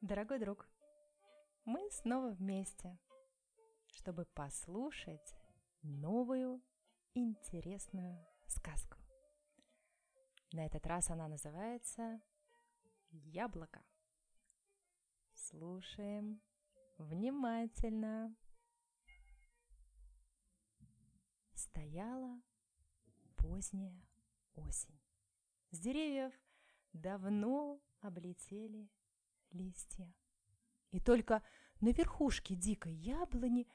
Дорогой друг, мы снова вместе, чтобы послушать новую интересную сказку. На этот раз она называется «Яблоко». Слушаем внимательно. Стояла поздняя осень. С деревьев давно облетели листья. И только на верхушке дикой яблони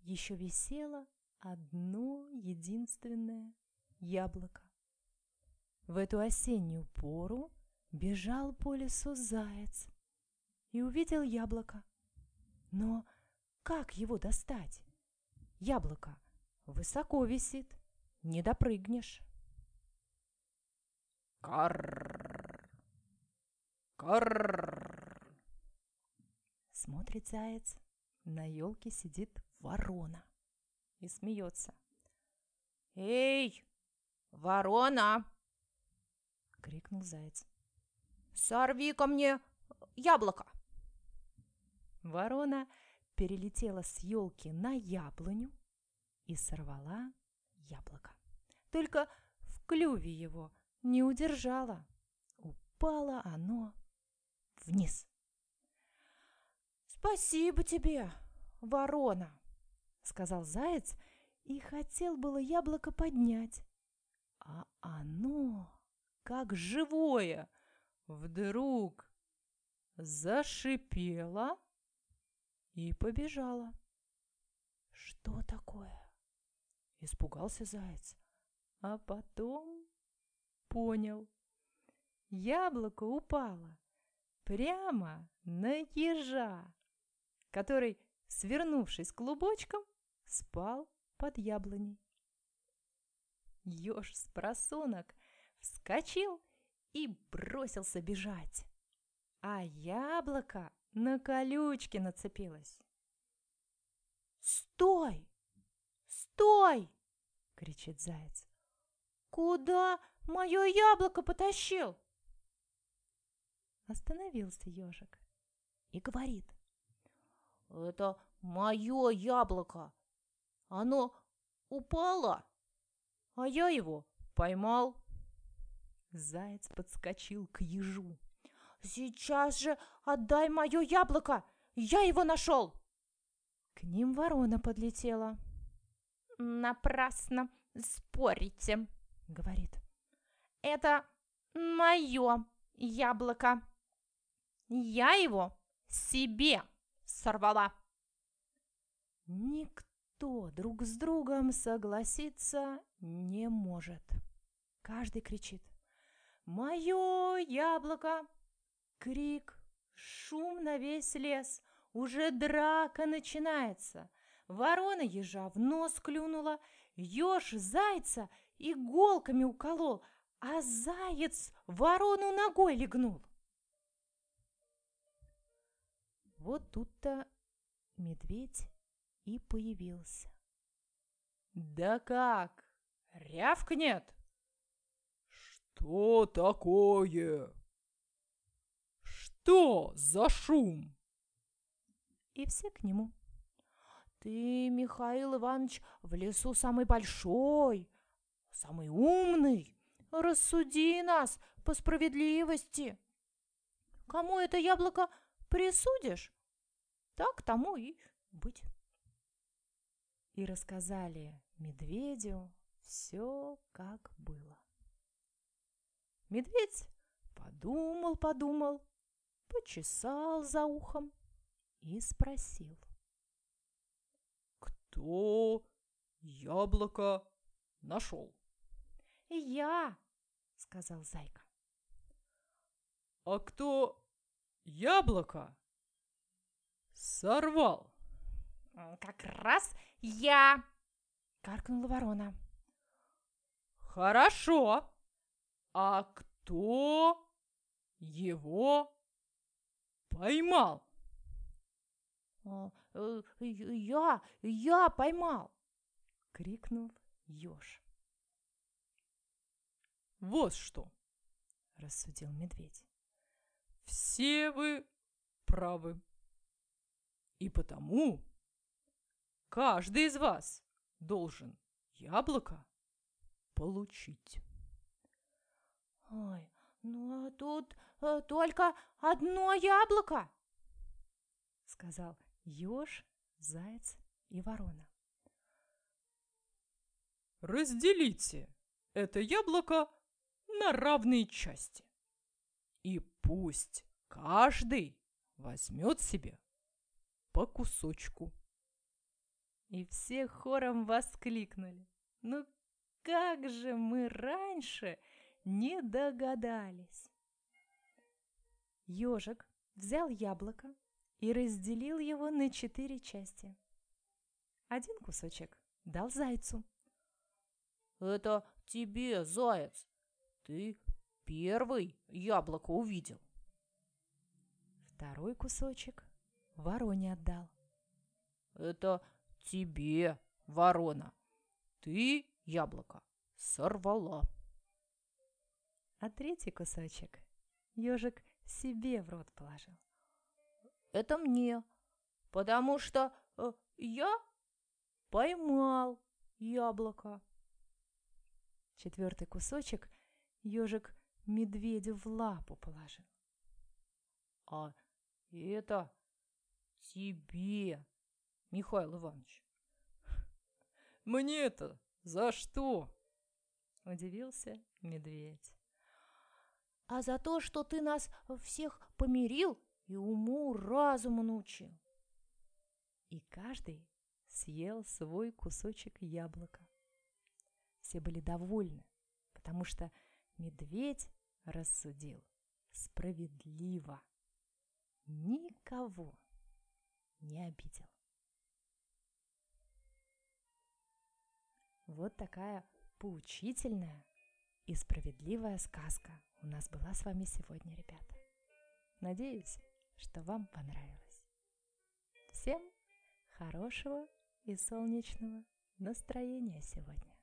еще висело одно единственное яблоко. В эту осеннюю пору бежал по лесу заяц и увидел яблоко. Но как его достать? Яблоко высоко висит, не допрыгнешь. Карр! Карр! Смотрит заяц, на елке сидит ворона и смеется. «Эй, ворона!» — крикнул заяц. «Сорви ко мне яблоко!» Ворона перелетела с елки на яблоню и сорвала яблоко. Только в клюве его не удержала. Упало оно вниз. «Спасибо тебе, ворона!» — сказал заяц и хотел было яблоко поднять. А оно, как живое, вдруг зашипело и побежало. «Что такое?» — испугался заяц, а потом понял. Яблоко упало прямо на ежа, который, свернувшись клубочком, спал под яблоней. Еж с просонок вскочил и бросился бежать, а яблоко на колючке нацепилось. «Стой! Стой!» — кричит заяц. «Куда мое яблоко потащил?» Остановился ежик и говорит. «Это мое яблоко. Оно упало, а я его поймал». Заяц подскочил к ежу. «Сейчас же отдай мое яблоко! Я его нашел!» К ним ворона подлетела. «Напрасно спорите», — говорит. «Это мое яблоко. Я его себе сорвала». Никто друг с другом согласиться не может. Каждый кричит «Мое яблоко!» Крик, шум на весь лес, уже драка начинается. Ворона ежа в нос клюнула, еж зайца иголками уколол, а заяц ворону ногой легнул. Вот тут-то медведь и появился. Да как? Рявкнет? Что такое? Что за шум? И все к нему. Ты, Михаил Иванович, в лесу самый большой, самый умный. Рассуди нас по справедливости. Кому это яблоко присудишь, так тому и быть. И рассказали медведю все, как было. Медведь подумал-подумал, почесал за ухом и спросил. «Кто яблоко нашел?» «Я», — сказал Зайка. «А кто яблоко сорвал?» «Как раз я!» — каркнула ворона. «Хорошо. А кто его поймал?» э, «Я, я поймал!» — крикнул еж. «Вот что!» — рассудил медведь. «Все вы правы. И потому каждый из вас должен яблоко получить. Ой, ну а тут э, только одно яблоко, сказал еж, заяц и ворона. Разделите это яблоко на равные части. И пусть каждый возьмет себе по кусочку. И все хором воскликнули. Ну как же мы раньше не догадались? Ежик взял яблоко и разделил его на четыре части. Один кусочек дал зайцу. «Это тебе, заяц. Ты первый яблоко увидел». Второй кусочек вороне отдал. «Это тебе, ворона. Ты яблоко сорвала». А третий кусочек ежик себе в рот положил. «Это мне, потому что э, я поймал яблоко». Четвертый кусочек ежик медведю в лапу положил. «А это тебе, Михаил Иванович. Мне-то за что? Удивился медведь. А за то, что ты нас всех помирил и уму-разуму научил. И каждый съел свой кусочек яблока. Все были довольны, потому что медведь рассудил справедливо никого не обидел. Вот такая поучительная и справедливая сказка у нас была с вами сегодня, ребята. Надеюсь, что вам понравилось. Всем хорошего и солнечного настроения сегодня.